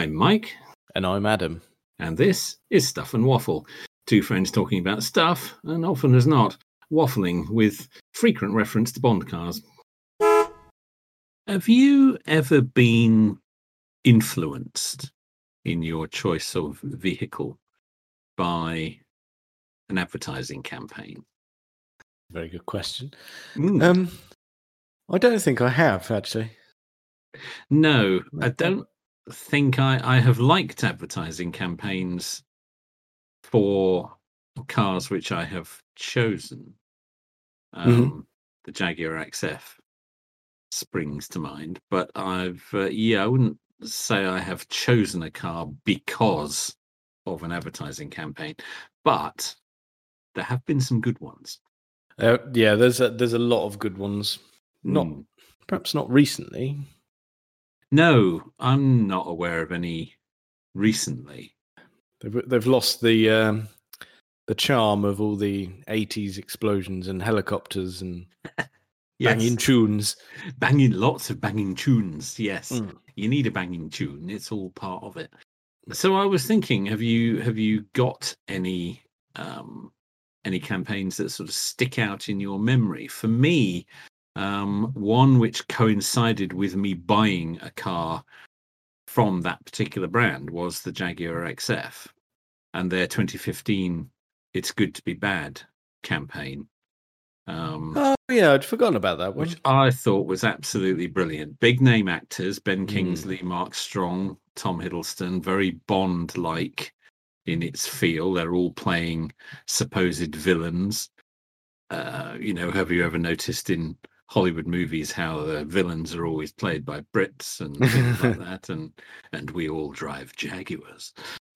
I'm Mike, And I'm Adam. and this is Stuff and Waffle. Two friends talking about stuff, and often as not, waffling with frequent reference to Bond cars. Have you ever been influenced in your choice of vehicle by an advertising campaign? Very good question. Mm. Um, I don't think I have actually. No, I don't think I, I have liked advertising campaigns for cars which I have chosen. Um, The Jaguar XF springs to mind, but I've, uh, yeah, I wouldn't say I have chosen a car because of an advertising campaign, but there have been some good ones. Uh, yeah, there's a there's a lot of good ones. Not Mm. perhaps not recently. No, I'm not aware of any recently. They've they've lost the um, the charm of all the '80s explosions and helicopters and banging tunes. banging lots of banging tunes yes Mm. you need a banging tune it's all part of it so i was thinking have you have you got any um any campaigns that sort of stick out in your memory for me um one which coincided with me buying a car from that particular brand was the jaguar xf and their 2015 it's good to be bad campaign um Oh yeah, I'd forgotten about that one. which I thought was absolutely brilliant. Big name actors: Ben Mm. Kingsley, Mark Strong, Tom Hiddleston. Very Bond-like in its feel. They're all playing supposed villains. Uh, you know, have you ever noticed in Hollywood movies how the villains are always played by Brits and things like that? And and we all drive Jaguars.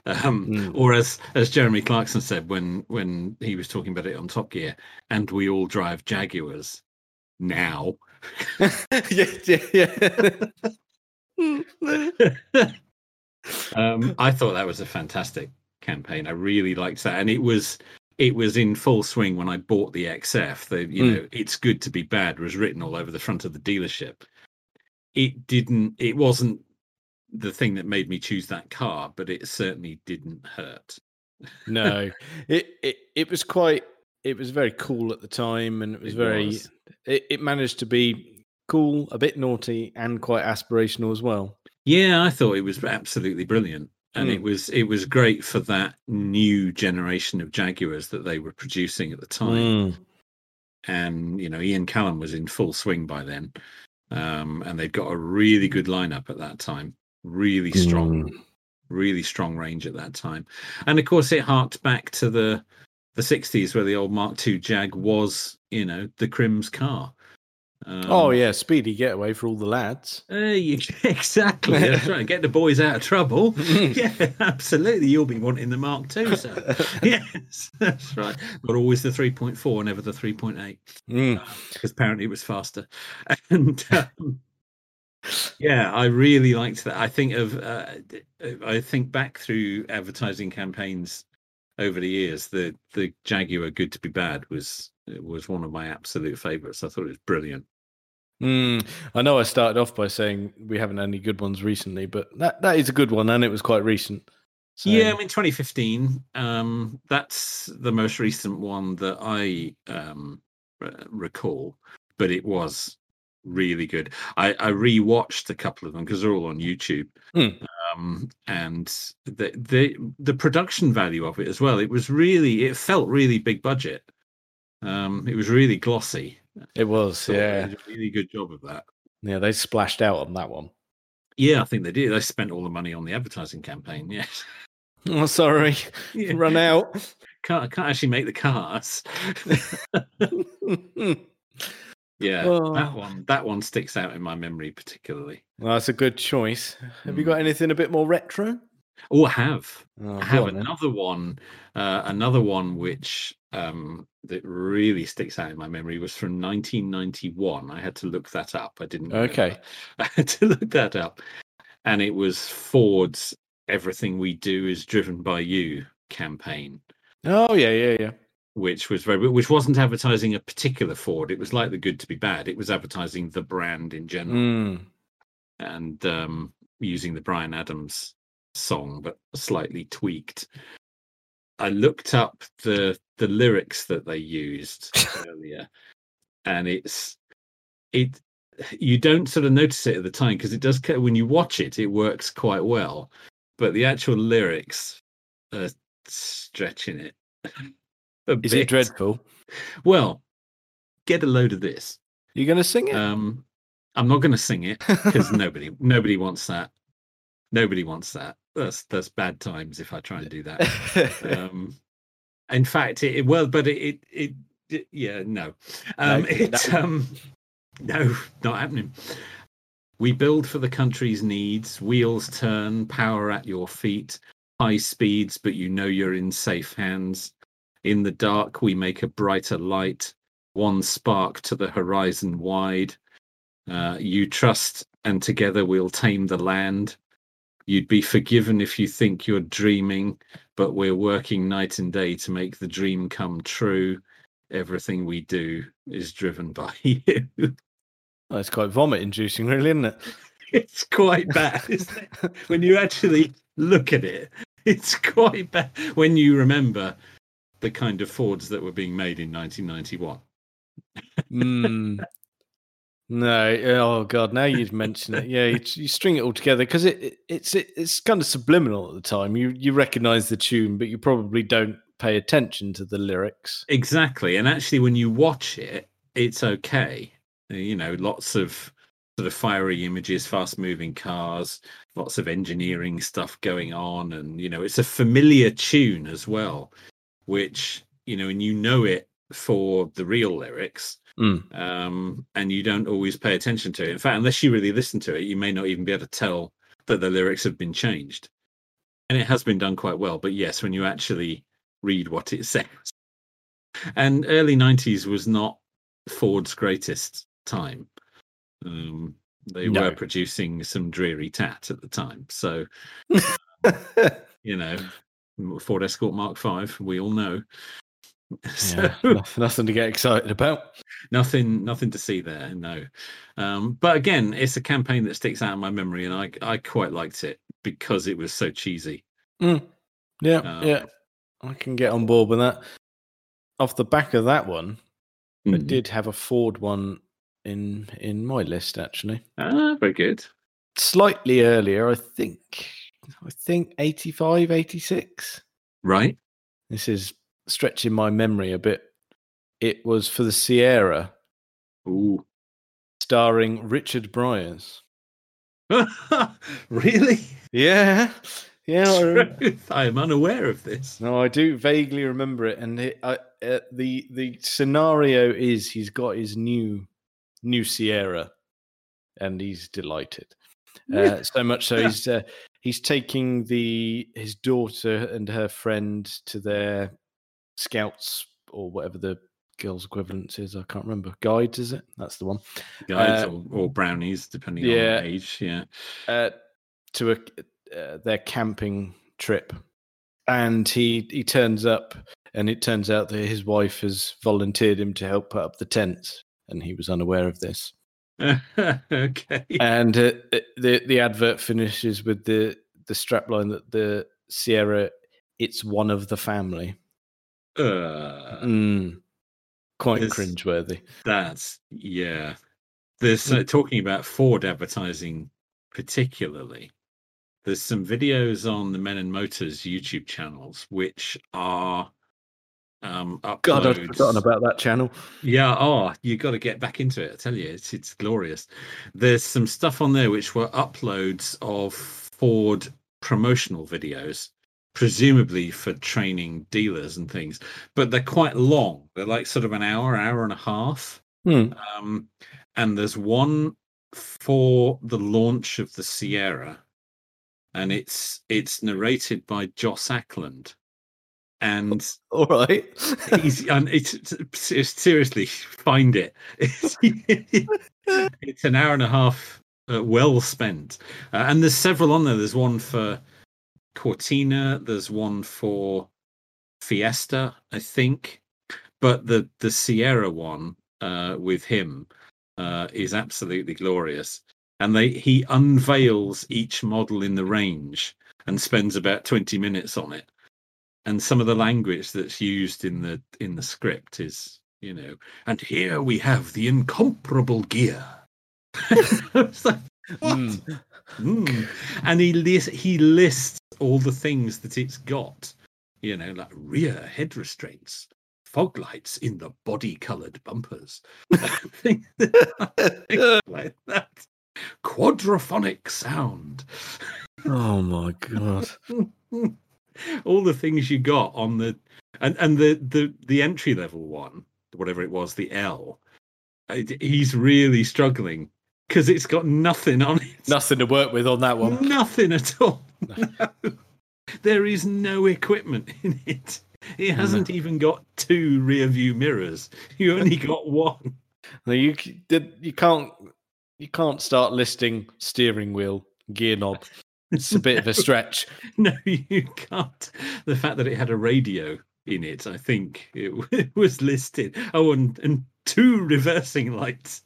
Um, Mm. Or as as Jeremy Clarkson said when when he was talking about it on Top Gear, and we all drive Jaguars now. yeah, yeah, yeah. um, I thought that was a fantastic campaign. I really liked that, and it was it was in full swing when I bought the XF. The you Mm. know, it's good to be bad was written all over the front of the dealership. It didn't. It wasn't the thing that made me choose that car, but it certainly didn't hurt. no, it, it it was quite. It was very cool at the time, and it was It very. was. It, it managed to be cool, a bit naughty, and quite aspirational as well. Yeah, I thought it was absolutely brilliant. And it was it was great for that new generation of Jaguars that they were producing at the time. Mm. and you know Ian Callum was in full swing by then, um, and they'd got a really good lineup at that time, really strong, really strong range at that time, and of course it harked back to the the '60s where the old Mark II Jag was, you know, the Crim's car. Um, oh yeah, speedy getaway for all the lads. uh, you, exactly. That's right. Get the boys out of trouble. Yeah, absolutely. You'll be wanting the Mark II, sir. yes, that's right. But always the 3.4, never the 3.8 Mm. because apparently it was faster. And um, yeah, I really liked that. I think of uh, I think back through advertising campaigns over the years. The the Jaguar Good to Be Bad was was one of my absolute favorites. I thought it was brilliant. Mm. I know I started off by saying we haven't had any good ones recently, but that, that is a good one, and it was quite recent. So, Yeah, I mean 2015. Um, that's the most recent one that I um, r- recall, but it was really good. I, I rewatched a couple of them because they're all on YouTube, Hmm. um, and the the the production value of it as well. It was really, it felt really big budget. Um, it was really glossy. It was. They Yeah, did a really good job of that. yeah, they splashed out on that one. Yeah, I think they did. They spent all the money on the advertising campaign. Yes. Oh, sorry, Yeah. run out. Can't, can't actually make the cars. Yeah, Oh. that one that one sticks out in my memory particularly. well, that's a good choice. Have you Mm. got anything a bit more retro? Oh, I have. Oh, I have on then. another one. Uh, another one which um, that really sticks out in my memory was from 1991. I had to look that up. I didn't. Okay. I had to look that up, and it was Ford's "Everything We Do Is Driven by You" campaign. Oh yeah, yeah, yeah. which was very which wasn't advertising a particular Ford. It was like the good to be bad. It was advertising the brand in general Mm. and um, using the Bryan Adams song, but slightly tweaked. I looked up the the lyrics that they used earlier, and it's it you don't sort of notice it at the time because it does when you watch it it works quite well but the actual lyrics are stretching it is bit. it dreadful? Well get a load of this. You're going to sing it? Um i'm not going to sing it because nobody nobody wants that. Nobody wants that that's that's bad times if i try and do that um in fact it, well but it, it it yeah no um no, it um no, not happening. We build for the country's needs, wheels turn, power at your feet, high speeds, but you know you're in safe hands. In the dark, we make a brighter light, one spark to the horizon wide. Uh, you trust, and together we'll tame the land. You'd be forgiven if you think you're dreaming, but we're working night and day to make the dream come true. Everything we do is driven by you. Oh, it's quite vomit inducing, really, isn't it? It's quite bad, isn't it? when you actually look at it, it's quite bad when you remember the kind of Fords that were being made in 1991. mm. No, oh god! Now you've mentioned it. Yeah, you, you string it all together because it, it, it's it, it's kind of subliminal at the time. You you recognise the tune, but you probably don't pay attention to the lyrics. Exactly, and actually, when you watch it, it's okay. Uh, you know, lots of sort of fiery images, fast moving cars, lots of engineering stuff going on. And, you know, it's a familiar tune as well, which, you know, and you know it for the real lyrics. Mm. Um, and you don't always pay attention to it. In fact, unless you really listen to it, you may not even be able to tell that the lyrics have been changed. And it has been done quite well. But yes, when you actually read what it says. And early 90s was not Ford's greatest time. Um, they no. were producing some dreary tat at the time, so you know, Ford Escort Mark Five, we all know. So, yeah, nothing to get excited about. Nothing, nothing to see there. No, um, but again, it's a campaign that sticks out in my memory, and I, I quite liked it because it was so cheesy. Mm. Yeah, um, yeah, I can get on board with that. Off the back of that one, mm. I did have a Ford one in in my list actually. Ah, very good. Slightly earlier, I think. I think 85, 86. Right. This is stretching my memory a bit. It was for the Sierra. Ooh. Starring Richard Briers. really? Yeah. Yeah, I am unaware of this. No, I do vaguely remember it, and it, I, uh, the the scenario is he's got his new new Sierra, and he's delighted. Uh, so much so he's uh, he's taking the his daughter and her friend to their scouts or whatever the girls' equivalent is. I can't remember. Guides, is it? That's the one. Guides uh, or, or, brownies, depending yeah, on age. Yeah. Uh, to a uh, their camping trip, and he he turns up, and it turns out that his wife has volunteered him to help put up the tents and he was unaware of this. okay. And uh, the the advert finishes with the the strapline that the Sierra, it's one of the family. Uh, mm, quite cringeworthy. That's yeah. There's uh, talking about Ford advertising particularly. There's some videos on the Men and Motors YouTube channels which are um, uploads. God, I'd forgotten about that channel. Yeah, oh, you've got to get back into it. I tell you, it's it's glorious. There's some stuff on there which were uploads of Ford promotional videos, presumably for training dealers and things, but they're quite long. They're like sort of an hour, hour and a half. Hmm. Um, and there's one for the launch of the Sierra, and it's it's narrated by Joss Ackland and all right he's and it's, it's, seriously find it it's, it's, an hour and a half uh, well spent uh, and there's several on there there's one for cortina there's one for fiesta i think but the the sierra one uh, with him uh, is absolutely glorious and they he unveils each model in the range and spends about 20 minutes on it. And some of the language that's used in the in the script is, you know, and here we have the incomparable Ghia. Like? Mm. Mm. And he lists he lists all the things that it's got, you know, like rear head restraints, fog lights in the body coloured bumpers, things like that. Quadraphonic sound. Oh my god. all the things you got on the and and the the the entry level one, whatever it was, the L. it- He's really struggling because it's got nothing on it. Nothing to work with on that one. Nothing at all. No. There is no equipment in it. It hasn't even got two rear view mirrors. You only got one. No, you. You can't. You can't start listing steering wheel, gear knob. It's a bit of a stretch. No, you can't. The fact that it had a radio in it, I think it, it was listed. Oh, and, and two reversing lights.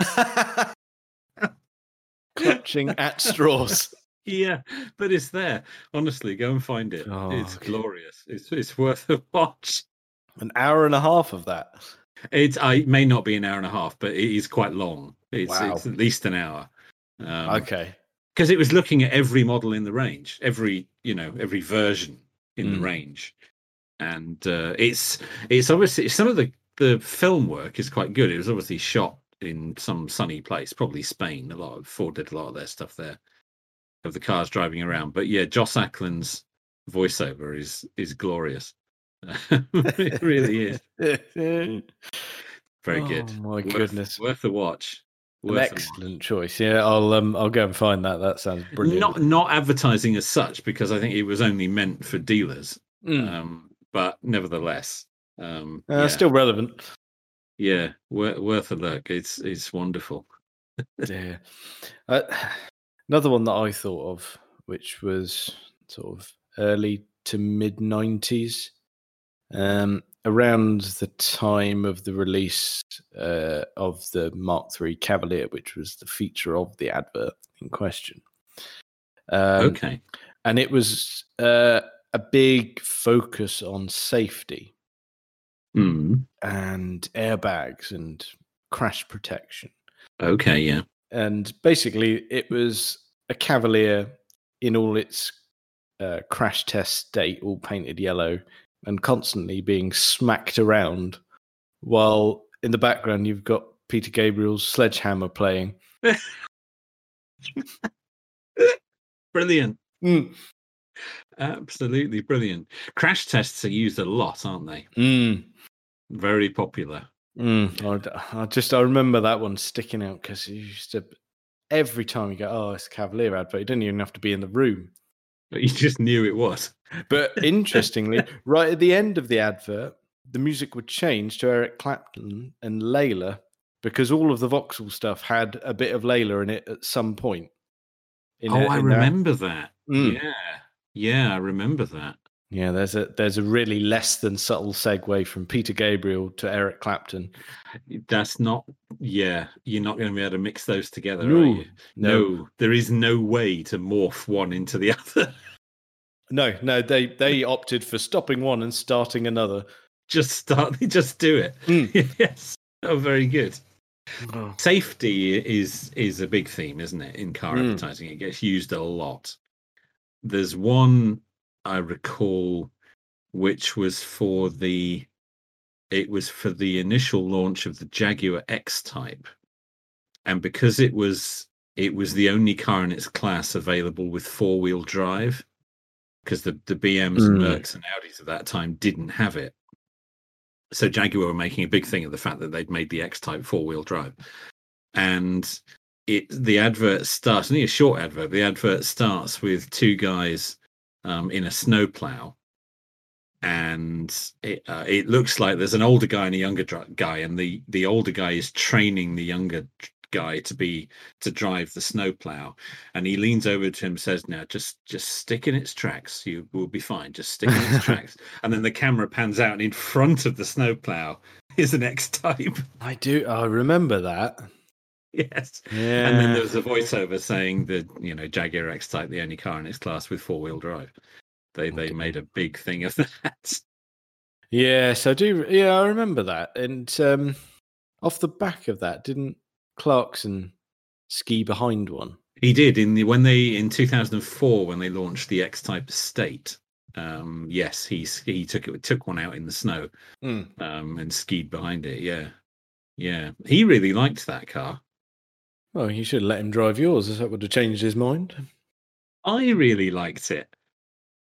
Clutching at straws. Yeah, but it's there. Honestly, go and find it. Oh, it's okay. glorious. It's it's worth a watch. An hour and a half of that. It's I it may not be an hour and a half, but it is quite long. It's, Wow. it's at least an hour. Um, Okay. because it was looking at every model in the range, every you know every version in Mm. the range, and uh, it's it's obviously some of the the film work is quite good. It was obviously shot in some sunny place, probably Spain. A lot of Ford did a lot of their stuff there, of the cars driving around. But yeah, Joss Ackland's voiceover is is glorious. it really is very good. Oh my Worth- goodness. worth a watch. Worth a watch. excellent choice. Yeah, I'll um I'll go and find that. That sounds brilliant. Not not advertising as such because I think it was only meant for dealers. Mm. Um, but nevertheless, um, Uh, yeah, Still relevant. Yeah, wor- worth a look. It's it's wonderful. yeah. Uh, another one that I thought of, which was sort of early to mid 90s, um, around the time of the release uh, of the Mark III Cavalier, which was the feature of the advert in question. Um, okay, And it was uh, a big focus on safety mm. And airbags and crash protection. okay, yeah, and basically it was a cavalier in all its uh, crash test state all painted yellow and constantly being smacked around while in the background you've got peter gabriel's sledgehammer playing brilliant, mm. absolutely brilliant. Crash tests are used a lot, aren't they? Mm. Very popular. Mm. I, I just i remember that one sticking out because you used to every time you go oh it's a cavalier advert you didn't even have to be in the room But you just knew it was. But interestingly, right at the end of the advert, the music would change to Eric Clapton and Layla because all of the Vauxhall stuff had a bit of Layla in it at some point. in oh, a- I remember that. Mm. Yeah, yeah, I remember that. Yeah, there's a there's a really less than subtle segue from Peter Gabriel to Eric Clapton. That's not. Yeah, you're not going to be able to mix those together, are No, you? No, there is no way to morph one into the other. no, no. They they opted for stopping one and starting another. just start. Just do it. Mm. yes. Oh, very good. Safety is is a big theme, isn't it? In car Mm. advertising, it gets used a lot. There's one I recall, which was for the. It was for the initial launch of the Jaguar X Type, and because it was it was the only car in its class available with four wheel drive, because the the BMs and Mm. Mercs and Audis at that time didn't have it so Jaguar were making a big thing of the fact that they'd made the X Type four wheel drive, and it the advert starts only a short advert. The advert starts with two guys um, in a snowplow, and it uh, it looks like there's an older guy and a younger guy, and the the older guy is training the younger guy to be to drive the snowplow and he leans over to him and says now just just stick in its tracks you will be fine just stick in its tracks and then the camera pans out and in front of the snowplow is an X type. I do. I remember that. yes. Yeah. And then there was a voiceover saying that you know Jaguar X Type, the only car in its class with four wheel drive. They they made a big thing of that. Yes, I do. Yeah, I remember that. And um, off the back of that, didn't Clarkson ski behind one? He did in the when they in 2004 when they launched the X Type Estate. Um, yes, he he took it took one out in the snow Mm. um, and skied behind it. Yeah, yeah. He really liked that car. Well, you should let him drive yours. That would have changed his mind. I really liked it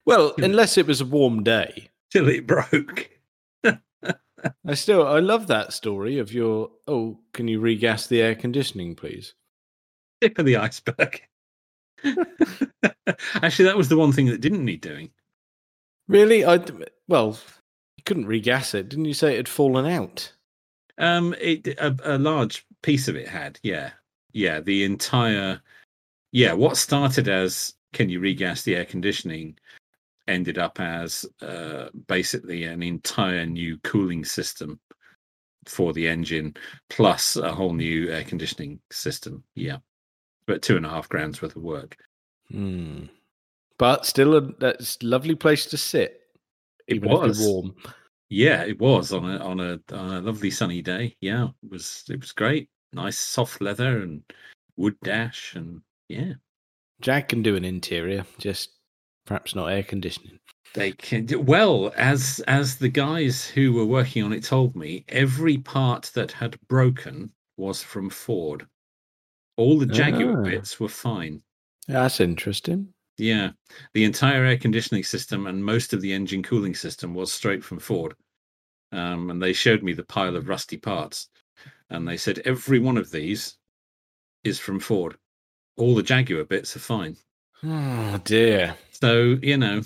Well, unless it was a warm day. till it broke. I still, I love that story of your. Oh, can you regas the air conditioning, please? Tip of the iceberg. Actually, that was the one thing that didn't need doing. Really? I well, you couldn't regas it, didn't you? Say it had fallen out. Um, it a, a large piece of it had, yeah, yeah. The entire, yeah. What started as can you regas the air conditioning, ended up as uh, basically an entire new cooling system for the engine, plus a whole new air conditioning system. Yeah, but two and a half grand's worth of work. Hmm. But still, a that's a lovely place to sit. It was. warm. Yeah, it was on a on a on a lovely sunny day. Yeah, it was it was great. Nice soft leather and wood dash and yeah. Jag can do an interior, just perhaps not air conditioning. They can do well as as the guys who were working on it told me. Every part that had broken was from Ford. All the Jaguar Ah. bits were fine. That's interesting. Yeah, the entire air conditioning system and most of the engine cooling system was straight from Ford. Um, and they showed me the pile of rusty parts, and they said every one of these is from Ford. All the Jaguar bits are fine. Oh dear. So you know,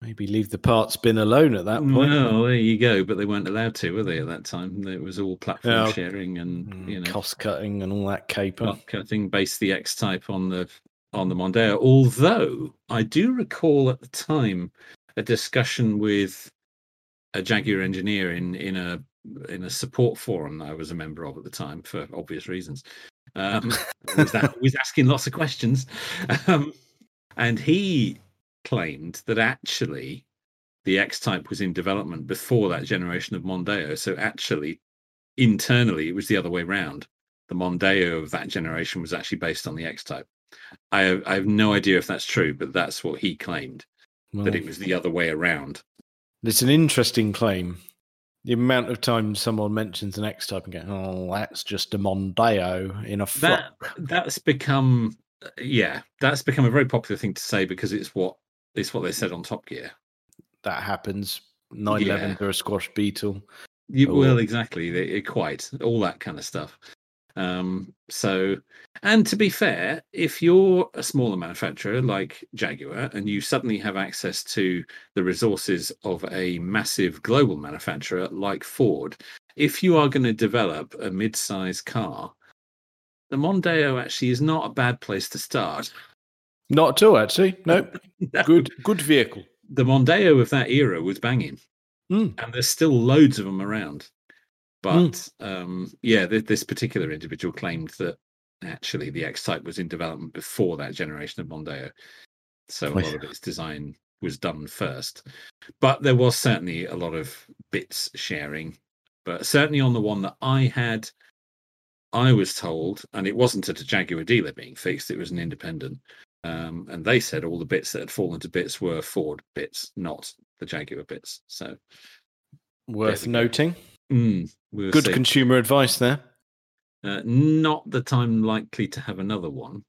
Maybe leave the parts bin alone at that point. well, there you go. But they weren't allowed to, were they? At that time, it was all platform sharing and Mm, you know cost cutting and all that caper. cut cutting. Based the X type on the on the Mondeo. Although I do recall at the time a discussion with a Jaguar engineer in in a in a support forum that I was a member of at the time for obvious reasons. Um, was that was asking lots of questions, um, and he claimed that actually the X Type was in development before that generation of Mondeo. So actually, internally, it was the other way round. The Mondeo of that generation was actually based on the X Type. I have, I have no idea if that's true, but that's what he claimed that it was the other way around. It's an interesting claim. The amount of times someone mentions an X type and go, "Oh, that's just a Mondeo in a That that's become yeah, that's become a very popular thing to say because it's what it's what they said on Top Gear. That happens. 911 Yeah. to a squash beetle. You, oh, Or- well, exactly. They, it quite all that kind of stuff. Um, so, and to be fair, if you're a smaller manufacturer like Jaguar and you suddenly have access to the resources of a massive global manufacturer like Ford, if you are going to develop a mid-size car, the Mondeo actually is not a bad place to start. Not at all, actually. No, No. good, good vehicle. the Mondeo of that era was banging, Mm. and there's still loads of them around. But Hmm. um, yeah, th- this particular individual claimed that actually the X Type was in development before that generation of Mondeo, so a lot of its design was done first. But there was certainly a lot of bits sharing. But certainly on the one that I had, I was told, and it wasn't at a Jaguar dealer being fixed; it was an independent. Um, and they said all the bits that had fallen to bits were Ford bits, not the Jaguar bits. So Worth noting. go. Mm, we Good safe. consumer advice there. uh, not that I'm likely to have another one.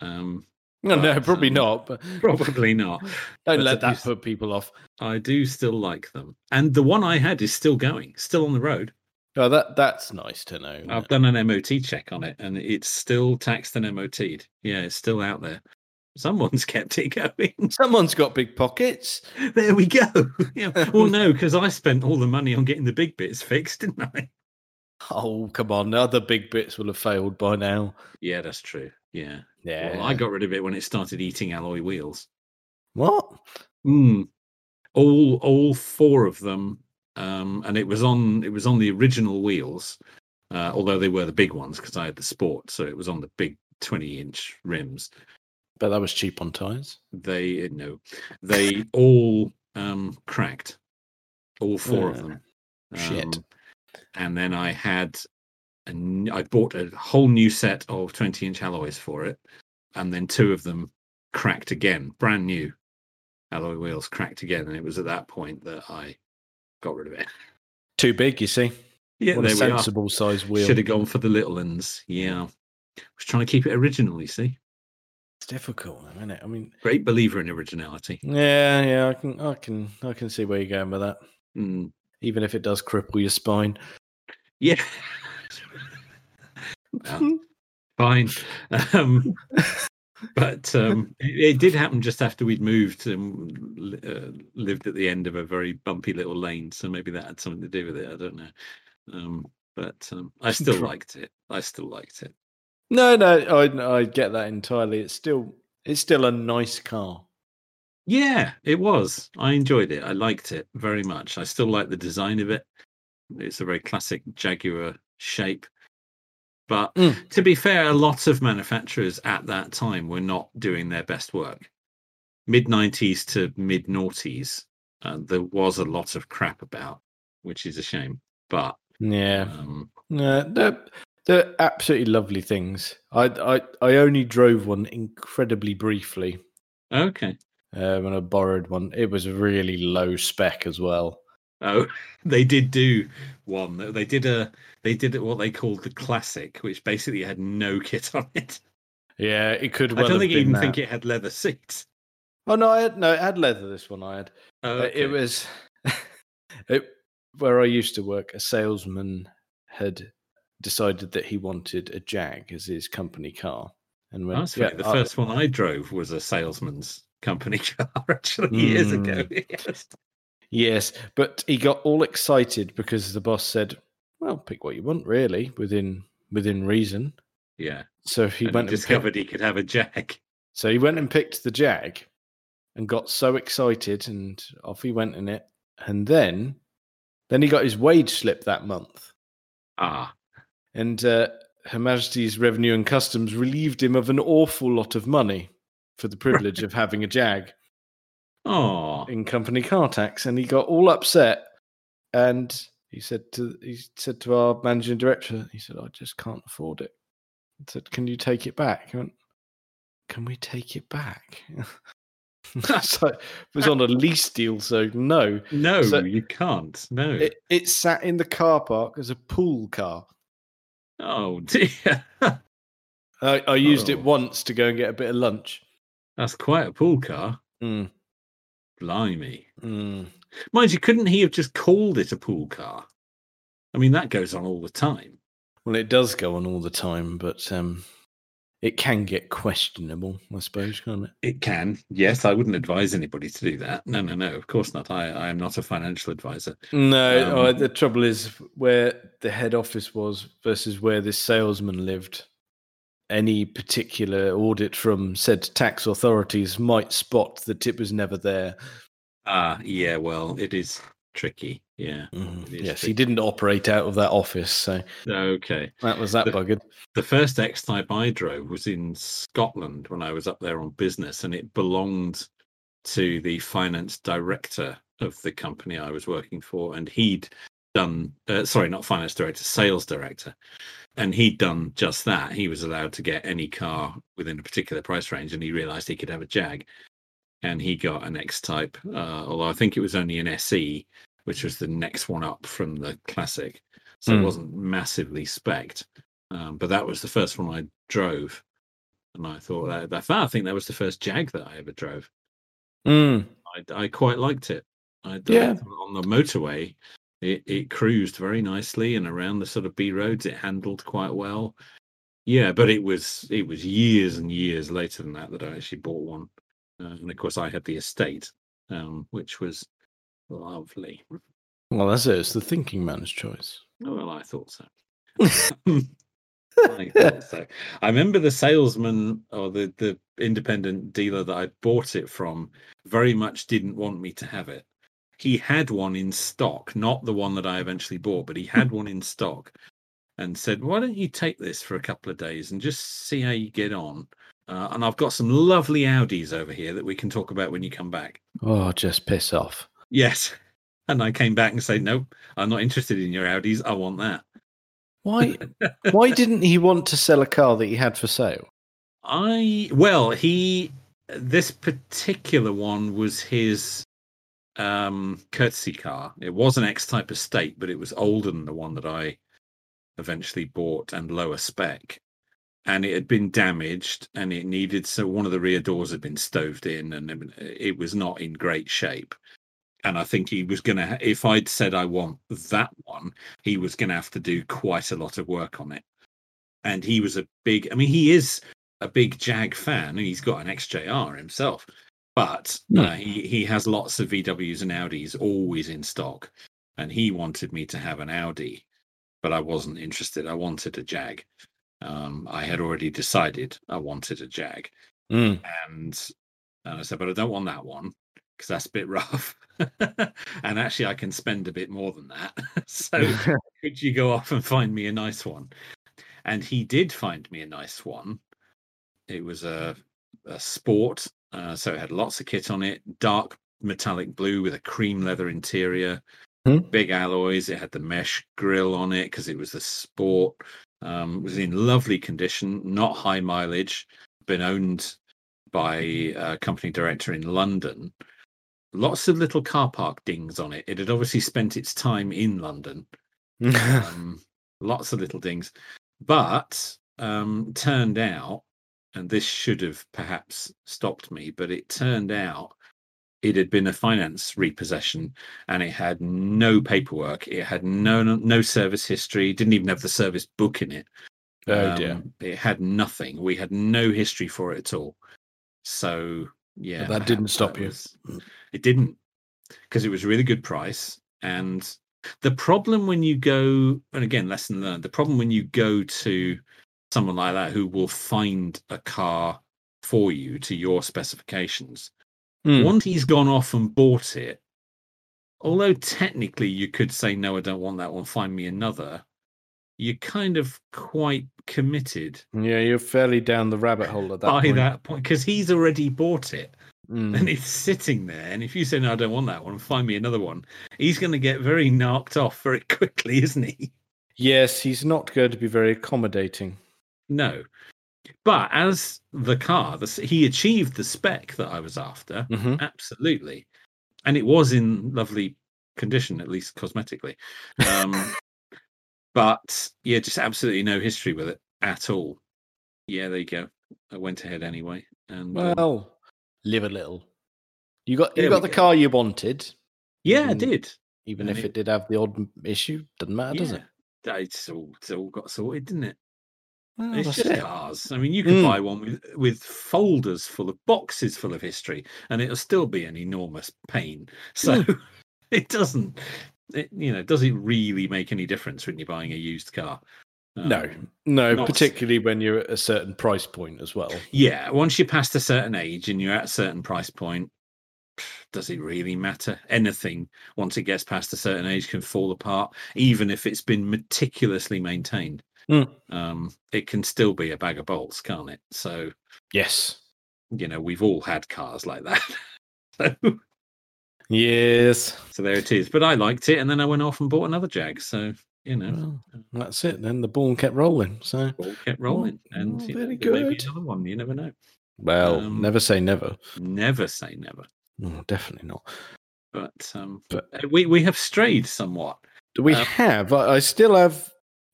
Um, No, no, probably um, not. But probably not. don't but let that least- put people off. I do still like them, and the one I had is still going, still on the road. Oh, that that's nice to know. I've done an MOT check on it, and it's still taxed and MOT'd. Yeah, it's still out there. Someone's kept it going. Someone's got big pockets. there we go. yeah. Well, no, because I spent all the money on getting the big bits fixed, didn't I? Oh, come on. The other big bits will have failed by now. Yeah, that's true. Yeah. Yeah. Well, I got rid of it when it started eating alloy wheels. What? Mm. All all four of them, um, and it was on it was on the original wheels. uh, although they were the big ones because I had the sport, so it was on the big 20 inch rims. But that was cheap on tires. They no, they all um, cracked, all four of Uh, them. shit. Um, and then I had, a n- I bought a whole new set of 20 inch alloys for it, and then two of them cracked again, brand new alloy wheels cracked again, and it was at that point that I got rid of it. Too big, you see. Yeah, what a there we are. sensible size wheel. Should have gone for the little ones. Yeah. I Was trying to keep it original, you see. It's difficult, isn't it? I mean, Great believer in originality. yeah, yeah, I can, I can, I can see where you're going with that. Mm, Even if it does cripple your spine. yeah. Well, fine. Um, but um, it, it did happen just after we'd moved and uh, lived at the end of a very bumpy little lane. So maybe that had something to do with it. I don't know. Um, but um, I still liked it. I still liked it. No, no, I, I get that entirely. It's still, it's still a nice car. Yeah, it was. I enjoyed it. I liked it very much. I still like the design of it. It's a very classic Jaguar shape. But Mm. to be fair, a lot of manufacturers at that time were not doing their best work. Mid 90s to mid noughties, uh, there was a lot of crap about, which is a shame. But Yeah, um, no, they're, absolutely lovely things. I, I, I only drove one incredibly briefly okay. uh, when I borrowed one. It was really low spec as well. Oh, they did do one. They did a. They did what they called the classic, which basically had no kit on it. Yeah, it could. Well I don't think even that. think it had leather seats. Oh no, I had no. It had leather. This one I had. Oh, Uh, It was it, where I used to work. A salesman had decided that he wanted a Jag as his company car, and That's "Yeah. The I- first one I drove was a salesman's company car, actually, years ago. Mm. Yes. Yes, but he got all excited because the boss said, "Well, pick what you want, really, within within reason." Yeah. So he and went he and discovered picked, he could have a Jag. so he went and picked the Jag, and got so excited, and off he went in it. And then, then he got his wage slip that month, Ah, and uh, Her Majesty's Revenue and Customs relieved him of an awful lot of money for the privilege of having a Jag. oh, in company car tax, and he got all upset. And he said to he said to our managing director, he said, "I just can't afford it." I said, "Can you take it back?" He went, "Can we take it back?" so it was on a lease deal, so no. no, So- you can't. No. It, it sat in the car park as a pool car. Oh dear, I, I used Oh. it once to go and get a bit of lunch. that's quite a pool car. Mm, Blimey. mm. Mind you, couldn't he have just called it a pool car? I mean, that goes on all the time. Well, it does go on all the time, but um, it can get questionable, I suppose, can't it? It can. Yes, I wouldn't advise anybody to do that. No, no, no. Of course not. I, I am not a financial advisor. No, oh, Um, the trouble is where the head office was versus where this salesman lived. Any particular audit from said tax authorities might spot that it was never there. Ah, yeah. Well, it is tricky. Yeah. Mhm. Is Yes, he didn't operate out of that office, so Okay. that was that The- buggered. The first X Type I drove was in Scotland when I was up there on business, and it belonged to the finance director of the company I was working for, and he'd done uh, sorry, not finance director, sales director, and he'd done just that. He was allowed to get any car within a particular price range, and he realised he could have a Jag, and he got an X Type, uh, although I think it was only an SE, which was the next one up from the classic, so Hmm. it wasn't massively specced. Um, but that was the first one I drove, and I thought that, that I think that was the first Jag that I ever drove. Mm. I, I quite liked it. I, Yeah. on the motorway, it, it cruised very nicely, and around the sort of B roads, it handled quite well. Yeah, but it was it was years and years later than that that I actually bought one, uh, and of course I had the estate, um, which was lovely. Well, that's it. It's the thinking man's choice. Oh, well, I thought so. I thought so. I remember the salesman or the, the independent dealer that I bought it from very much didn't want me to have it. He had one in stock, not the one that I eventually bought, but he had one in stock. and said, "Why don't you take this for a couple of days and just see how you get on?" Uh, and I've got some lovely Audis over here that we can talk about when you come back. Oh, just piss off. Yes. And I came back and said, "Nope, I'm not interested in your Audis. I want that." Why? why didn't he want to sell a car that he had for sale? I well, he this particular one was his um courtesy car. It was an X type estate, but it was older than the one that I eventually bought and lower spec. And it had been damaged and it needed so one of the rear doors had been stoved in and it was not in great shape. And I think he was going to, if I'd said I want that one, he was going to have to do quite a lot of work on it. And he was a big, I mean, he is a big Jag fan and he's got an XJR himself, but uh, he, he has lots of VWs and Audis always in stock. And he wanted me to have an Audi but I wasn't interested. I wanted a Jag. Um, I had already decided I wanted a Jag, Mm. and and I said, but I don't want that one because that's a bit rough. and actually, I can spend a bit more than that. so could you go off and find me a nice one? And he did find me a nice one. It was a, a sport, uh, so it had lots of kit on it, dark metallic blue with a cream leather interior, Hmm. big alloys. It had the mesh grill on it because it was the sport. Um, was in lovely condition, not high mileage. Been owned by a company director in London. Lots of little car park dings on it. It had obviously spent its time in London. Um, lots of little dings, but um, turned out, and this should have perhaps stopped me, but it turned out it had been a finance repossession and it had no paperwork. It had no no, no service history. Didn't even have the service book in it. Oh dear. Um, it had nothing. We had no history for it at all. So yeah that didn't stop that you. it didn't because it was a really good price. And the problem when you go and again lesson learned the problem when you go to someone like that who will find a car for you to your specifications Hmm. once he's gone off and bought it, although technically you could say, no, I don't want that one, find me another, you're kind of quite committed Yeah, you're fairly down the rabbit hole at that by point. that point because he's already bought it Mm. and it's sitting there. And if you say, no, I don't want that one, find me another one, he's going to get very knocked off very quickly, isn't he? Yes, he's not going to be very accommodating. No. But as the car, the, he achieved the spec that I was after. hmm absolutely and it was in lovely condition at least cosmetically um but yeah just absolutely no history with it at all yeah there you go i went ahead anyway and um, Well, live a little. You got you got the go. car you wanted, yeah i did even And if it- it did have the odd issue. Doesn't matter, does it? it's all, it's all got sorted didn't it Well, it's just it. cars. I mean you can Mm. buy one with with folders full of boxes full of history and it'll still be an enormous pain. So it doesn't it, you know does it really make any difference when you're buying a used car? No, Um, no, not- particularly when you're at a certain price point as well. yeah once you're past a certain age and you're at a certain price point does it really matter? Anything once it gets past a certain age can fall apart even if it's been meticulously maintained Mm. um it can still be a bag of bolts can't it so Yes. you know we've all had cars like that so, Yes. so there it is but i liked it and then i went off and bought another jag so you know Well, that's it. Then the ball kept rolling. So, ball kept rolling and oh, you know, very be good. another one you never know well, Um, never say never. never say never No, definitely not. but um But- uh, we we have strayed somewhat Do we Um, have? I, I still have.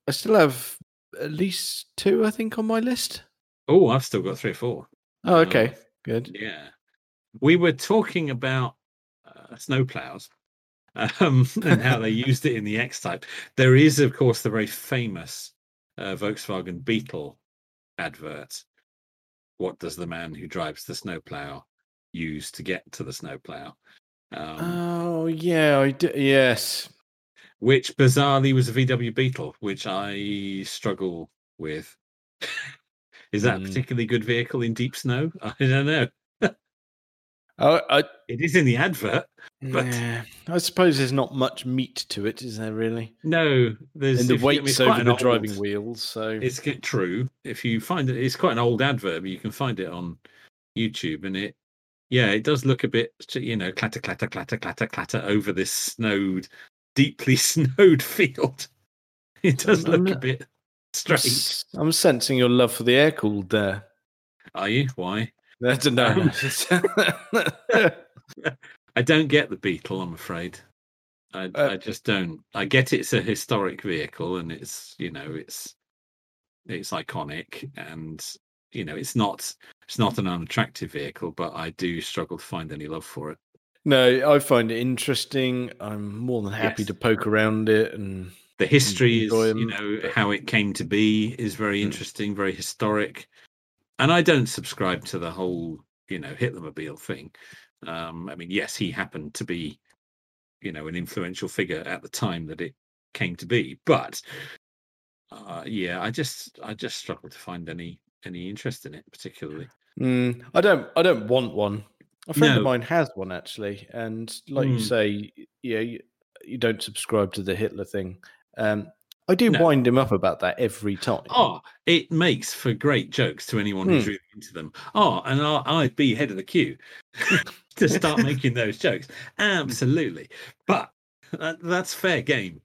I still have at least two. I think on my list. oh i've still got three or four Oh, Um, okay, good. Yeah. We were talking about uh, snowplows um, and how they used it in the X type. There is, of course, the very famous uh, Volkswagen Beetle advert. What does the man who drives the snowplow use to get to the snowplow? Um, Oh yeah, I do. Yes. Which bizarrely was a VW Beetle, which I struggle with. is that a Mm. particularly good vehicle in deep snow? I don't know. I, I, It is in the advert. But- yeah, I suppose there's not much meat to it, is there really? No, there's And the if you- weight's quite over the old- driving wheels, so It's get true. If you find it, it's quite an old advert. But you can find it on YouTube, and it, yeah, it does look a bit, you know, clatter, clatter, clatter, clatter, clatter over this snowed, deeply snowed field. It does look a not- bit I'm strange. I'm sensing your love for the air cooled there. Are you? Why? That's a no. I don't get the Beetle. I'm afraid. I, Uh, I just don't. I get it's a historic vehicle, and it's you know it's it's iconic, and you know it's not it's not an unattractive vehicle, but I do struggle to find any love for it. No, I find it interesting. I'm more than happy Yes. to poke around it and The history is, enjoy you 'em, know, but- how it came to be is very Mm. interesting, very historic, and I don't subscribe to the whole you know Hitlermobile thing. Um, I mean, yes, he happened to be, you know, an influential figure at the time that it came to be, but uh, yeah, I just I just struggle to find any any interest in it particularly. Mm, I don't. I don't want one. A friend of mine has one actually, and like you Mm. say, yeah, you, you don't subscribe to the Hitler thing. Um, I do No. wind him up about that every time. Oh, it makes for great jokes to anyone who's Hmm. really into them. Oh, and I- I'd be head of the queue to start making those jokes. Absolutely, but that, that's fair game.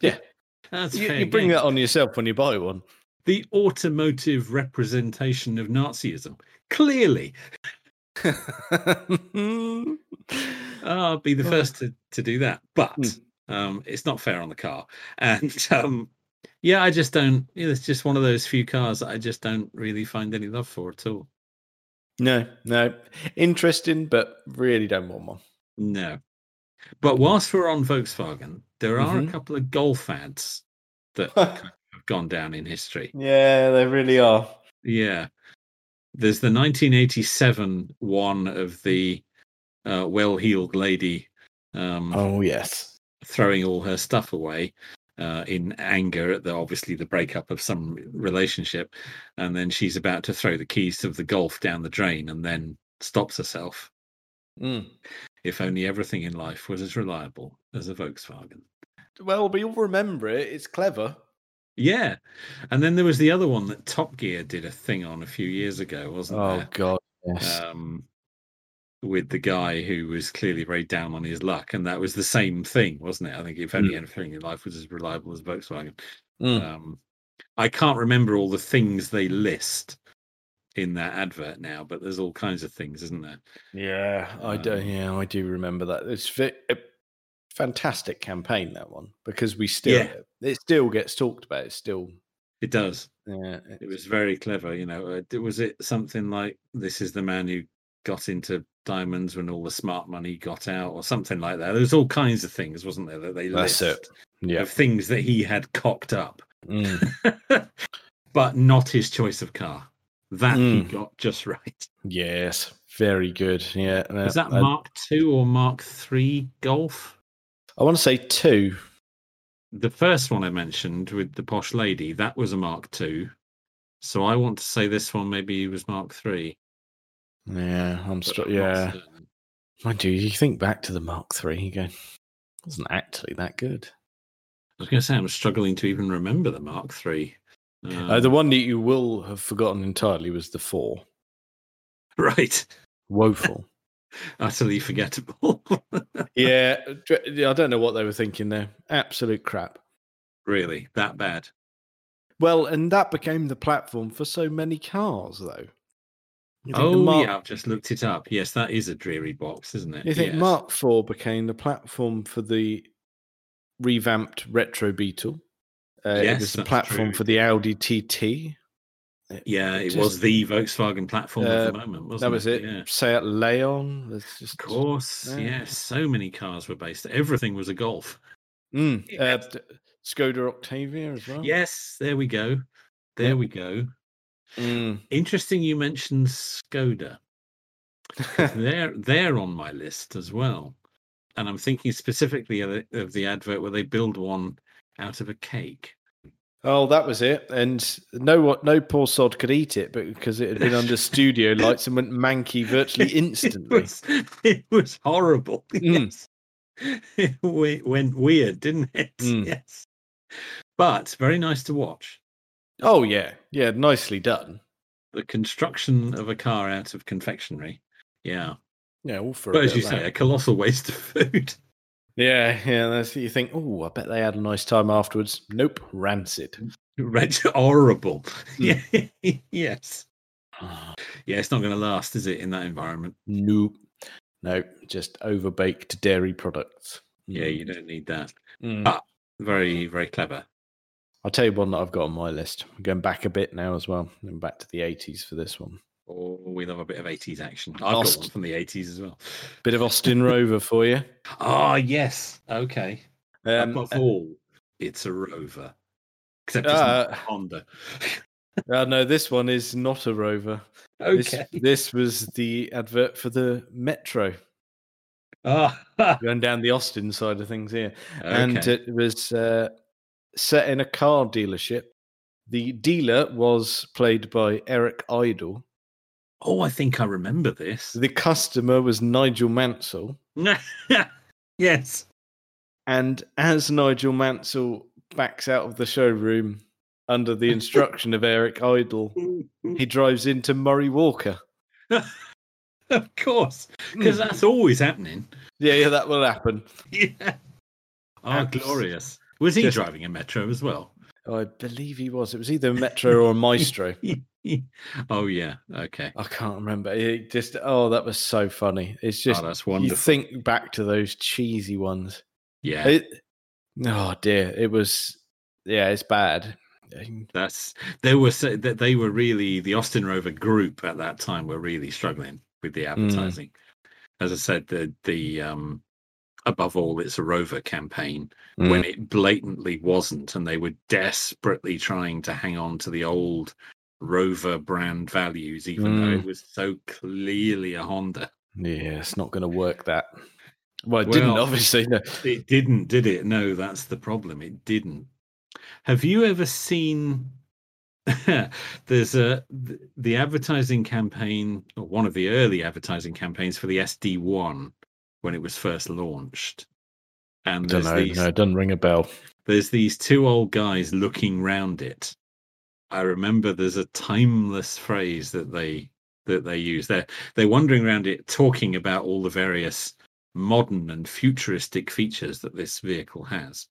Yeah. that's you, fair you bring game. that on yourself when you buy one. The automotive representation of Nazism. Clearly, Mm. I'll be the first to, to do that. But Hmm. um, it's not fair on the car. And um, yeah, I just don't. It's just one of those few cars that I just don't really find any love for at all. no, no, interesting, but really don't want one. No. But whilst we're on Volkswagen, there are Mhm. a couple of Golf ads that have gone down in history. Yeah, they really are. Yeah. There's the 1987 one of the uh, well heeled lady um, Oh yes. throwing all her stuff away uh, in anger at the obviously the breakup of some relationship. And then she's about to throw the keys of the Golf down the drain and then stops herself. Mm. If only everything in life was as reliable as a Volkswagen. Well, we all remember it. It's clever. Yeah. And then there was the other one that Top Gear did a thing on a few years ago, wasn't Oh there? Oh god, yes. Um, with the guy who was clearly very down on his luck. And that was the same thing, wasn't it? I think if only everything in life was as reliable as Volkswagen. Mm. Um, I can't remember all the things they list in that advert now, but there's all kinds of things, isn't there? Yeah, I do. Um, Yeah, I do remember that. It's fantastic campaign that one because we still Yeah. it still gets talked about. It's still It does. yeah. It was very clever. You know, uh, was it something like this is the man who got into diamonds when all the smart money got out, or something like that? There was all kinds of things, wasn't there, that they That's it. Yeah. of things that he had cocked up, Mm. but not his choice of car. That he Mm. got just right. Yes, very good. Yeah, is that I, Mark two or Mark three Golf? I want to say two. The first one I mentioned with the posh lady, that was a Mark two. So I want to say this one maybe was Mark three. Yeah, I'm str- yeah. Mind you, you think back to the Mark Three, you go, wasn't actually that good. I was going to say I'm struggling to even remember the Mark Three. uh, the Um, one that you will have forgotten entirely was the four. right, Woeful. Utterly forgettable. yeah, I don't know what they were thinking there. Absolute crap. really, that bad? Well, and that became the platform for so many cars, though. You think the Oh Mark, yeah, I've just looked it up. Yes, that is a dreary box, isn't it? You think Yes. Mark IV became the platform for the revamped Retro Beetle? Uh, it Yes, was the platform true. for the Audi TT. Yeah, it just- was the Volkswagen platform at the Uh, moment, wasn't That was it. Yeah. Seat Leon. That's just Of course, Yeah. yes. So many cars were based. Everything was a Golf. Mm, uh, Skoda Octavia as well. Yes, there we go. There Yeah. we go. Mm. Interesting, you mentioned Skoda. they're they're on my list as well, and I'm thinking specifically of the, of the advert where they build one out of a cake. Oh, that was it. And no what no poor sod could eat it, but because it had been under studio lights and went manky virtually it, instantly. was, it was horrible. Mm. Yes. It went weird, didn't it? Mm. Yes. But very nice to watch. Oh yeah, yeah, nicely done. The construction of a car out of confectionery. Yeah. Yeah, all for. But as you say, a colossal waste of food. Yeah, yeah. That's you think. Oh, I bet they had a nice time afterwards. Nope, rancid. Red horrible. Mm. Yeah. yes. Yeah, it's not going to last, is it, in that environment? Nope. No, just overbaked dairy products. Yeah, you don't need that. Mm. Ah. Very, very clever. I'll tell you one that I've got on my list. I'm going back a bit now as well. I'm back to the 80s for this one. Oh, we love a bit of 80s action. I've got one from the 80s as well. Bit of Austin Rover for you. Ah, yes. Okay. Um, Above all, it's a Rover. Except it's Uh, not a Honda. uh, no, this one is not a Rover. This, okay. this was the advert for the Metro, Ah, going down the Austin side of things here. And it was uh, set in a car dealership. The dealer was played by Eric Idle. Oh, I think I remember this. The customer was Nigel Mansell. yes. And as Nigel Mansell backs out of the showroom under the instruction of Eric Idle, he drives into Murray Walker. of course, because Hmm. that's always happening. Yeah, yeah, that will happen. Yeah. Oh, Abs- glorious. Was he Just- driving a Metro as well? Oh, I believe he was. It was either Metro or Maestro. oh, yeah. Okay. I can't remember. It just oh, that was so funny. It's just oh, that's you think back to those cheesy ones. yeah. It, oh dear, it was. Yeah, it's bad. That's they were that they were really the Austin Rover group at that time were really struggling with the advertising. As I said, the the um above all it's a Rover campaign Mm. when it blatantly wasn't, and they were desperately trying to hang on to the old Rover brand values, even though it was so clearly a Honda. Yeah, it's not going to work. That. Well, it didn't obviously. No. It didn't, did it? No, that's the problem. It didn't. Have you ever seen? there's a the advertising campaign, or one of the early advertising campaigns for the SD1 when it was first launched, and Don't there's know. these No, it doesn't ring a bell. there's these two old guys looking round it. I remember there's a timeless phrase that they that they use. They're they're wandering around it talking about all the various modern and futuristic features that this vehicle has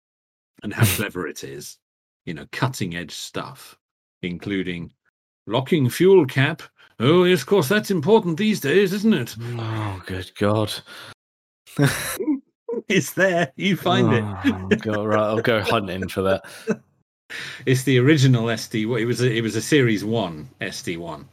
and how clever it is. You know, cutting edge stuff, including locking fuel cap. Oh, yes, of course, that's important these days, isn't it? Oh, good God. It's there. You find it. Oh, God, right, I'll go hunting for that. It's the original SD. It was a, it was a Series One SD one.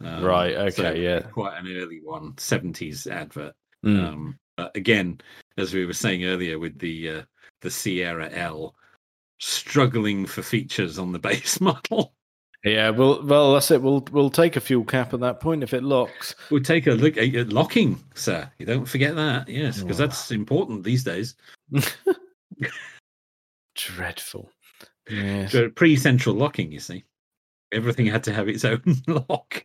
Um, Right, so okay, yeah. quite an early one, seventies advert. Mm. Um, but again, as we were saying earlier, with the uh, the Sierra L struggling for features on the base model, Yeah, well, well, that's it. We'll we'll take a fuel cap at that point if it locks. we'll take a look at locking, sir. You don't forget that, yes, because Oh. that's important these days. Dreadful. Yes. So pre-central locking, you see, everything had to have its own lock.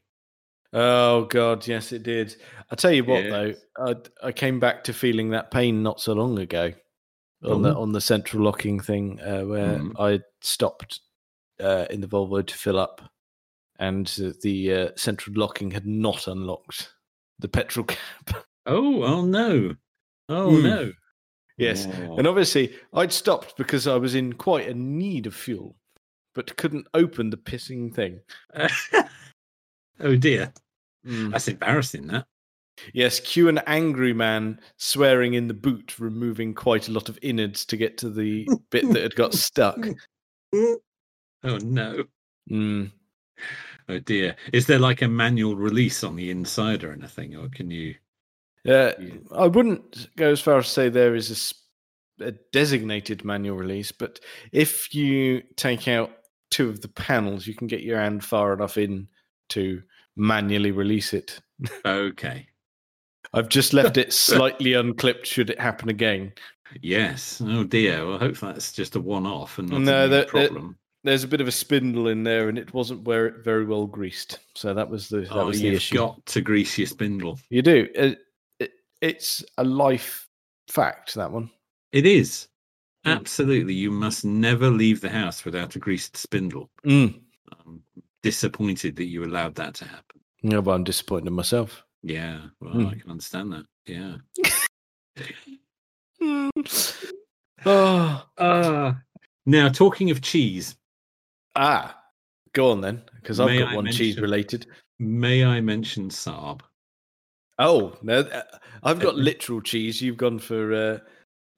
Oh God, yes, it did. I tell you what, Yes. though, I I came back to feeling that pain not so long ago on the Oh. on the central locking thing, uh, where Mm. I stopped uh, in the Volvo to fill up, and the uh, central locking had not unlocked the petrol cap. Oh, oh no, oh Mm. no. yes, Oh. and obviously I'd stopped because I was in quite a need of fuel, but couldn't open the pissing thing. oh dear, Mm. that's embarrassing. That. Yes, cue an angry man swearing in the boot, removing quite a lot of innards to get to the bit that had got stuck. Oh no. Mm. Oh dear. Is there like a manual release on the inside or anything, or can you? Uh. I wouldn't go as far as say there is a designated manual release, but if you take out two of the panels, you can get your hand far enough in to manually release it. Okay. I've just left it slightly unclipped should it happen again. Yes. Oh dear. Well, I hope that's just a one-off and not No, a new that- that- problem. There's a bit of a spindle in there, and it wasn't very very well greased. So that was the that oh, was the you've issue. got to grease your spindle. You do. It, it, it's a life fact that one. It is Mm. absolutely. You must never leave the house without a greased spindle. Mm. I'm disappointed that you allowed that to happen. Yeah, but I'm disappointed in myself. Yeah, well, Mm. I can understand that. Yeah. oh. Uh, now, talking of cheese, Ah, go on then, because I've got I one cheese related. may I mention Saab? Oh, no, uh, I've got literal cheese. You've gone for uh,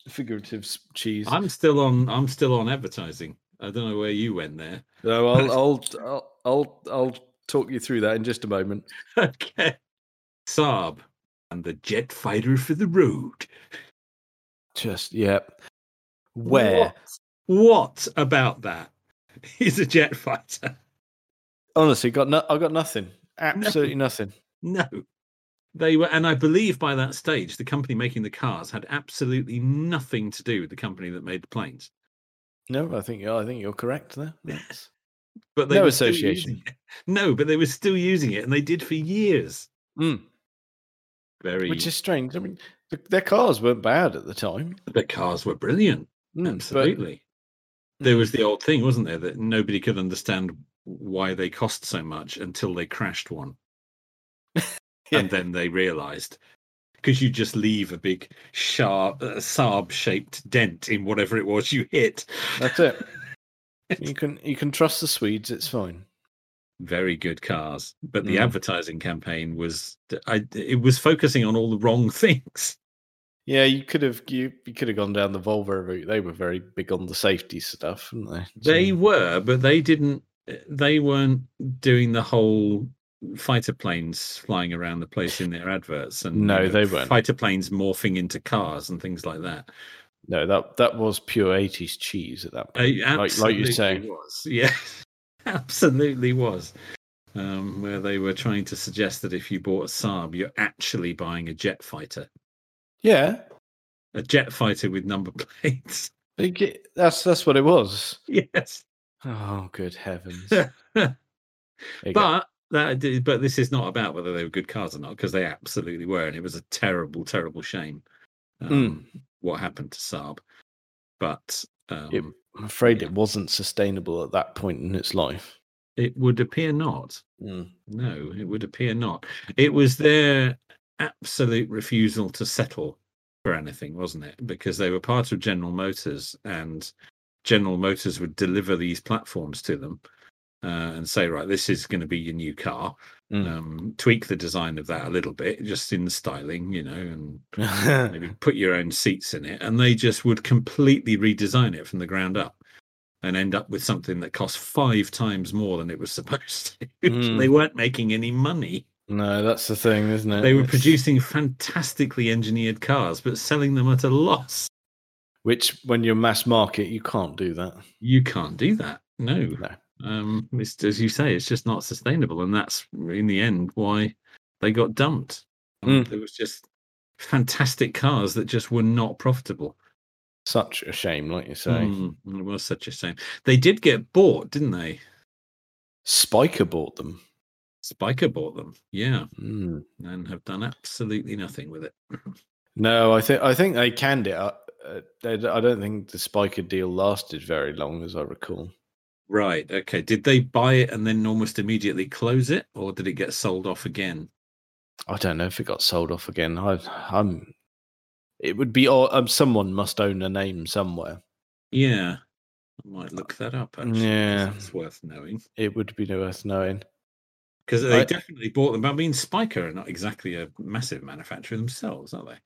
figurative cheese. I'm still on. I'm still on advertising. I don't know where you went there. No, I'll, I'll, I'll, I'll, I'll talk you through that in just a moment. okay. Saab and the jet fighter for the road. Just yeah. Where? What, what about that? He's a jet fighter. Honestly, got no, I got nothing. Absolutely nothing. No. They were, and I believe by that stage, the company making the cars had absolutely nothing to do with the company that made the planes. No, I think you're, I think you're correct there. Yes. But they No association. No, but they were still using it, and they did for years. Mm, Very. which is strange. I mean, the, their cars weren't bad at the time. the cars were brilliant. Mm, Absolutely. There Mm. was the old thing, wasn't there, that nobody could understand why they cost so much until they crashed one. Yeah. And then they realized because you just leave a big sharp uh, Saab shaped dent in whatever it was you hit. That's it. You can you can trust the Swedes. It's fine. Very good cars, but the Mm. advertising campaign was I, it was focusing on all the wrong things. Yeah, you could have you, you could have gone down the Volvo route. They were very big on the safety stuff, weren't they? They were, but they didn't. They weren't doing the whole fighter planes flying around the place in their adverts, and you No, they weren't. Fighter planes morphing into cars and things like that. no that that was pure eighties cheese at that Uh, point. like, like absolutely you say, was. Yeah, absolutely was. Um, where they were trying to suggest that if you bought a Saab, you're actually buying a jet fighter, yeah, a jet fighter with number plates. that's that's what it was. yes. Oh, good heavens! You go. but that but this is not about whether they were good cars or not because they absolutely were and it was a terrible terrible shame um, what happened to Saab but um, It- I'm afraid yeah. it wasn't sustainable at that point in its life. it would appear not Mm. no it would appear not it was their absolute refusal to settle for anything wasn't it because they were part of General Motors and General Motors would deliver these platforms to them uh, and say right this is going to be your new car Mm. um, tweak the design of that a little bit, just in the styling, you know, and maybe put your own seats in it. And they just would completely redesign it from the ground up and end up with something that cost five times more than it was supposed to. Mm. they weren't making any money. No, that's the thing, isn't it? They were It's- producing fantastically engineered cars, but selling them at a loss. which, when you're mass market, you can't do that. You can't do that. No. No. Um, it's, as you say, it's just not sustainable. And that's in the end why they got dumped. Um, Mm. There was just fantastic cars that just were not profitable. Such a shame, like you say. Mm, it was such a shame. They did get bought, didn't they? Spyker bought them. Spyker bought them, yeah, Mm. and have done absolutely nothing with it. No, I think I think they canned it. Uh, uh, I don't think the Spyker deal lasted very long, as I recall. Right. Okay. Did they buy it and then almost immediately close it, or did it get sold off again? I don't know if it got sold off again. I, I'm. It would be. Um, someone must own a name somewhere. Yeah, I might look that up. Actually, Yeah. it's worth knowing It would be worth knowing. Because they I- definitely bought them. But I mean, Spyker are not exactly a massive manufacturer themselves, are they?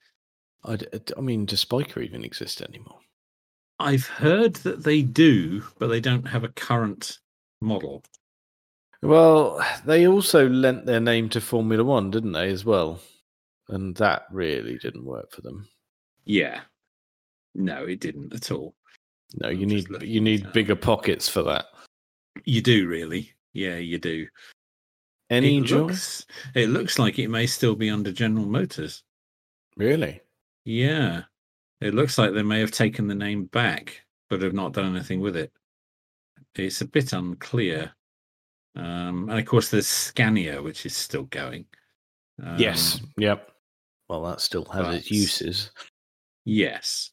Uh, I mean, does Spyker even exist anymore? I've heard that they do, but they don't have a current model. Well, they also lent their name to Formula One, didn't they, as well? And that really didn't work for them. Yeah. No, it didn't at all. No, I'm you need you need bigger pockets for that. You do really. Yeah, you do. Any it joy? looks, it looks like it may still be under General Motors. Really? Yeah. It looks like they may have taken the name back, but have not done anything with it. it's a bit unclear. Um, and of course, there's Scania, which is still going. yes. Um, Yep. Well, that still has its uses. Yes.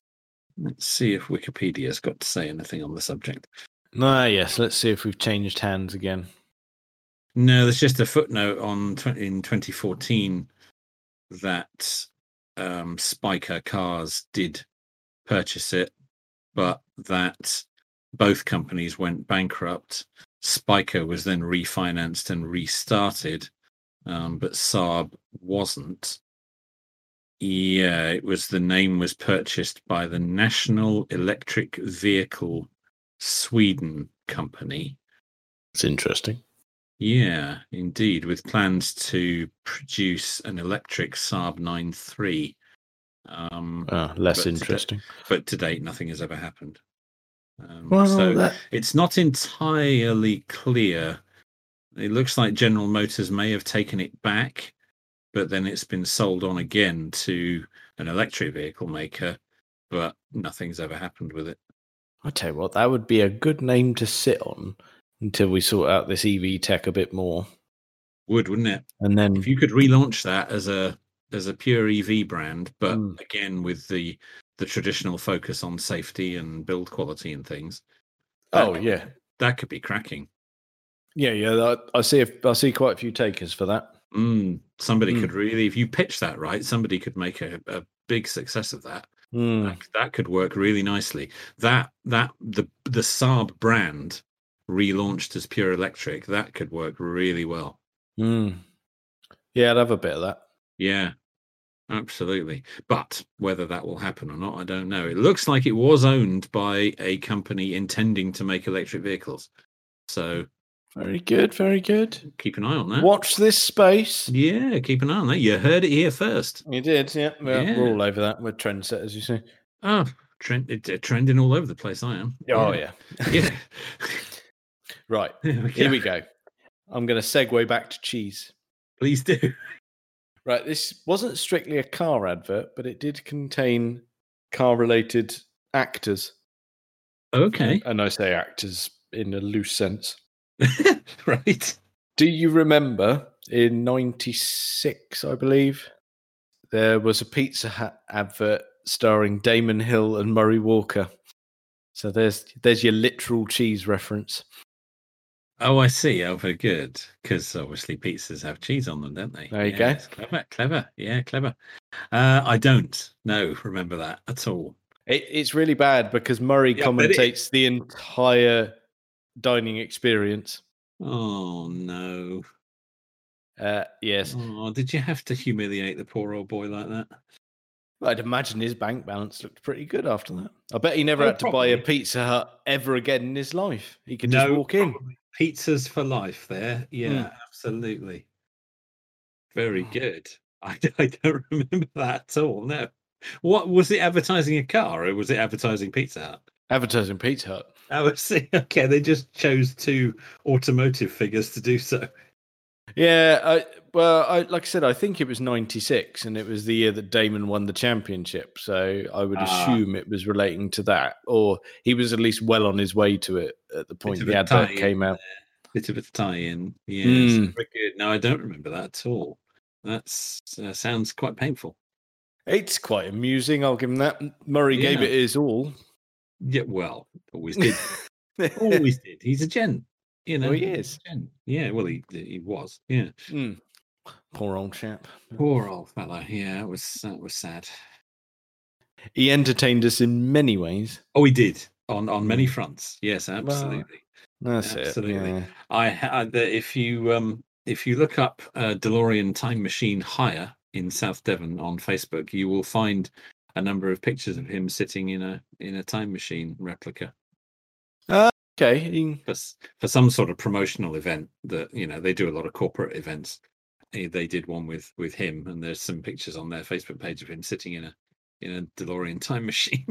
Let's see if Wikipedia's got to say anything on the subject. Ah, yes. Let's see if we've changed hands again. No, there's just a footnote on 20, in 2014 that um, Spyker Cars did purchase it, but that both companies went bankrupt. Spyker was then refinanced and restarted, um, but Saab wasn't. Yeah, it was the name was purchased by the National Electric Vehicle Sweden company. It's interesting. Yeah, indeed, with plans to produce an electric Saab 9.3. Um, Ah, less But to- interesting. but to date, nothing has ever happened. Um, Well, so that, it's not entirely clear. It looks like General Motors may have taken it back, but then it's been sold on again to an electric vehicle maker, but nothing's ever happened with it. I tell you what, that would be a good name to sit on until we sort out this EV tech a bit more, Would, wouldn't it? and then if you could relaunch that as a as a pure EV brand, but Mm. again with the the traditional focus on safety and build quality and things. oh could- yeah, that could be cracking. yeah, yeah. I, I see. If, I see quite a few takers for that. Mm, somebody Mm. could really, if you pitch that right, somebody could make a, a big success of that. Mm. That, that could work really nicely. That that the the Saab brand relaunched as pure electric, that could work really well. Mm. Yeah, I'd have a bit of that. Yeah, absolutely. But whether that will happen or not, I don't know. It looks like it was owned by a company intending to make electric vehicles. So Very good. Very good. keep an eye on that. Watch this space. Yeah, keep an eye on that. You heard it here first. You did, yeah. We're, Yeah. we're all over that. We're trendsetters, you see. Oh, trend, it, trending all over the place. I am. Oh yeah. Yeah. Right. Here we go. I'm going to segue back to cheese. Please do. Right. This wasn't strictly a car advert, but it did contain car-related actors, Okay. and I say actors in a loose sense. right. Do you remember in '96, I believe, there was a Pizza Hut advert starring Damon Hill and Murray Walker? So there's there's your literal cheese reference. Oh, I see. Oh, very good. Because obviously pizzas have cheese on them, don't they? There you go. Clever, clever. Yeah, clever. Uh, I don't. No, remember that at all. It, it's really bad because Murray Yeah, but it- commentates the entire dining experience. Oh no. Uh, yes, Oh, did you have to humiliate the poor old boy like that? I'd imagine his bank balance looked pretty good after that. I bet he never Oh, had to buy a. Pizza Hut ever again in his life. He could just walk in. probably. Pizzas for life there. Yeah, Hmm. absolutely. Very good. I, I don't remember that at all. No. What was it advertising a car or was it advertising Pizza Hut? Advertising Pizza Hut. I was see. Okay, they just chose two automotive figures to do so. Yeah, I, well, I, like I said, I think it was '96, and it was the year that Damon won the championship. So I would Ah. assume it was relating to that, or he was at least well on his way to it at the point the advert came out. Bit of a tie-in. Yes, Mm. good. No, I don't remember that at all. That uh, sounds quite painful. It's quite amusing. I'll give him that. Murray gave it his all. Yeah, well, always did. always did. He's a gent. You know, Oh, he is. Yeah, well, he he was. Yeah, Mm. Poor old chap. poor old fella. Yeah, that was that was sad. He entertained us in many ways. Oh, he did on on many fronts. Yes, absolutely. That's Absolutely. it. Yeah. I had the if you um if you look up uh, DeLorean time machine hire in South Devon on Facebook, you will find a number of pictures of him sitting in a in a time machine replica Okay. he- for for some sort of promotional event that you know they do a lot of corporate events. Eh, They did one with with him, and there's some pictures on their Facebook page of him sitting in a in a DeLorean time machine,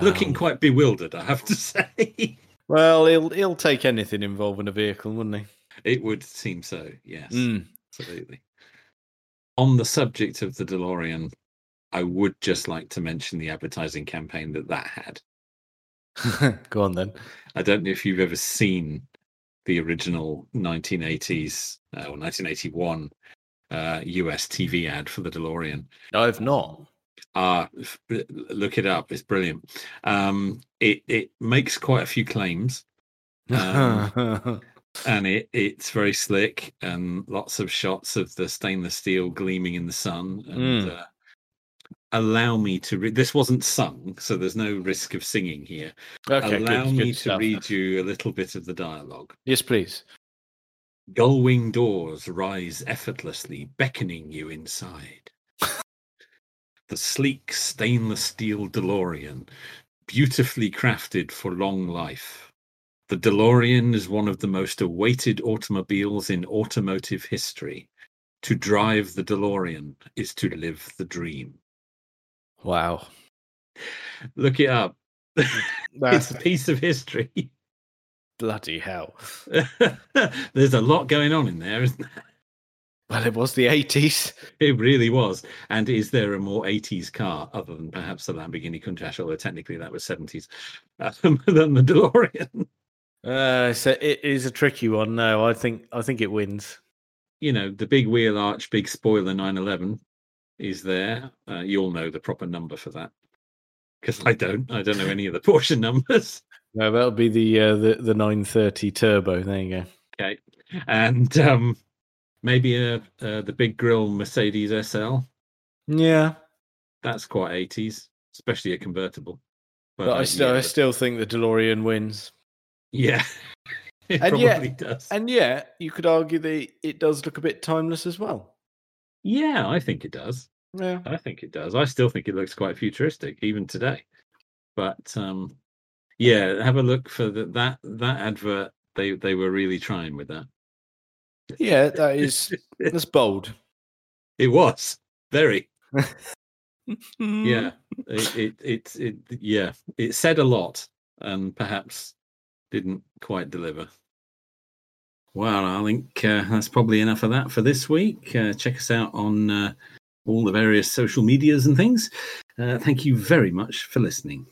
looking quite bewildered. I have to say, Well, he'll he'll take anything involving a vehicle, wouldn't he? it would seem so. Yes. Mm. Absolutely. On the subject of the DeLorean, I would just like to mention the advertising campaign that that had. Go on then. I don't know if you've ever seen the original 1980s uh, or 1981 uh, US TV ad for the DeLorean. No, I've not. Uh, f- look it up. It's brilliant. Um, it it makes quite a few claims, Um, and it it's very slick and lots of shots of the stainless steel gleaming in the sun. And Mm. uh, allow me to read. This wasn't sung, so there's no risk of singing here. okay, allow good, me good to stuff. read you a little bit of the dialogue. Yes, please. Gull-wing doors rise effortlessly, beckoning you inside. the sleek stainless steel DeLorean, beautifully crafted for long life. The DeLorean is one of the most awaited automobiles in automotive history. To drive the DeLorean is to live the dream. Wow. Look it up. it's That's a piece of history. bloody hell. There's a lot going on in there, isn't there? Well, it was the 80s. It really was. And is there a more 80s car other than perhaps the Lamborghini Countach, although technically that was 70s, um, than the DeLorean? Uh, so it is a tricky one. No, I think I think it wins. You know, the big wheel arch, big spoiler 911 is there. Uh, you'll know the proper number for that. Because I don't. I don't know any of the Porsche numbers. No, that'll be the uh, the the 930 turbo. There you go. Okay. And um, maybe a, uh, the big grill Mercedes SL. Yeah, That's quite 80s, especially a convertible. but I uh, still yeah, I still think the DeLorean wins. Yeah. it And probably yet- does. And yet, you could argue that it does look a bit timeless as well. Yeah, I think it does. Yeah. I think it does. I still think it looks quite futuristic, even today. But um, yeah, have a look for the, that that advert. They they were really trying with that. Yeah, that is that's bold. It was very yeah. it, it it it yeah. It said a lot and perhaps didn't quite deliver. Well, I think uh, that's probably enough of that for this week. Uh, check us out on uh, all the various social medias and things. Uh, thank you very much for listening.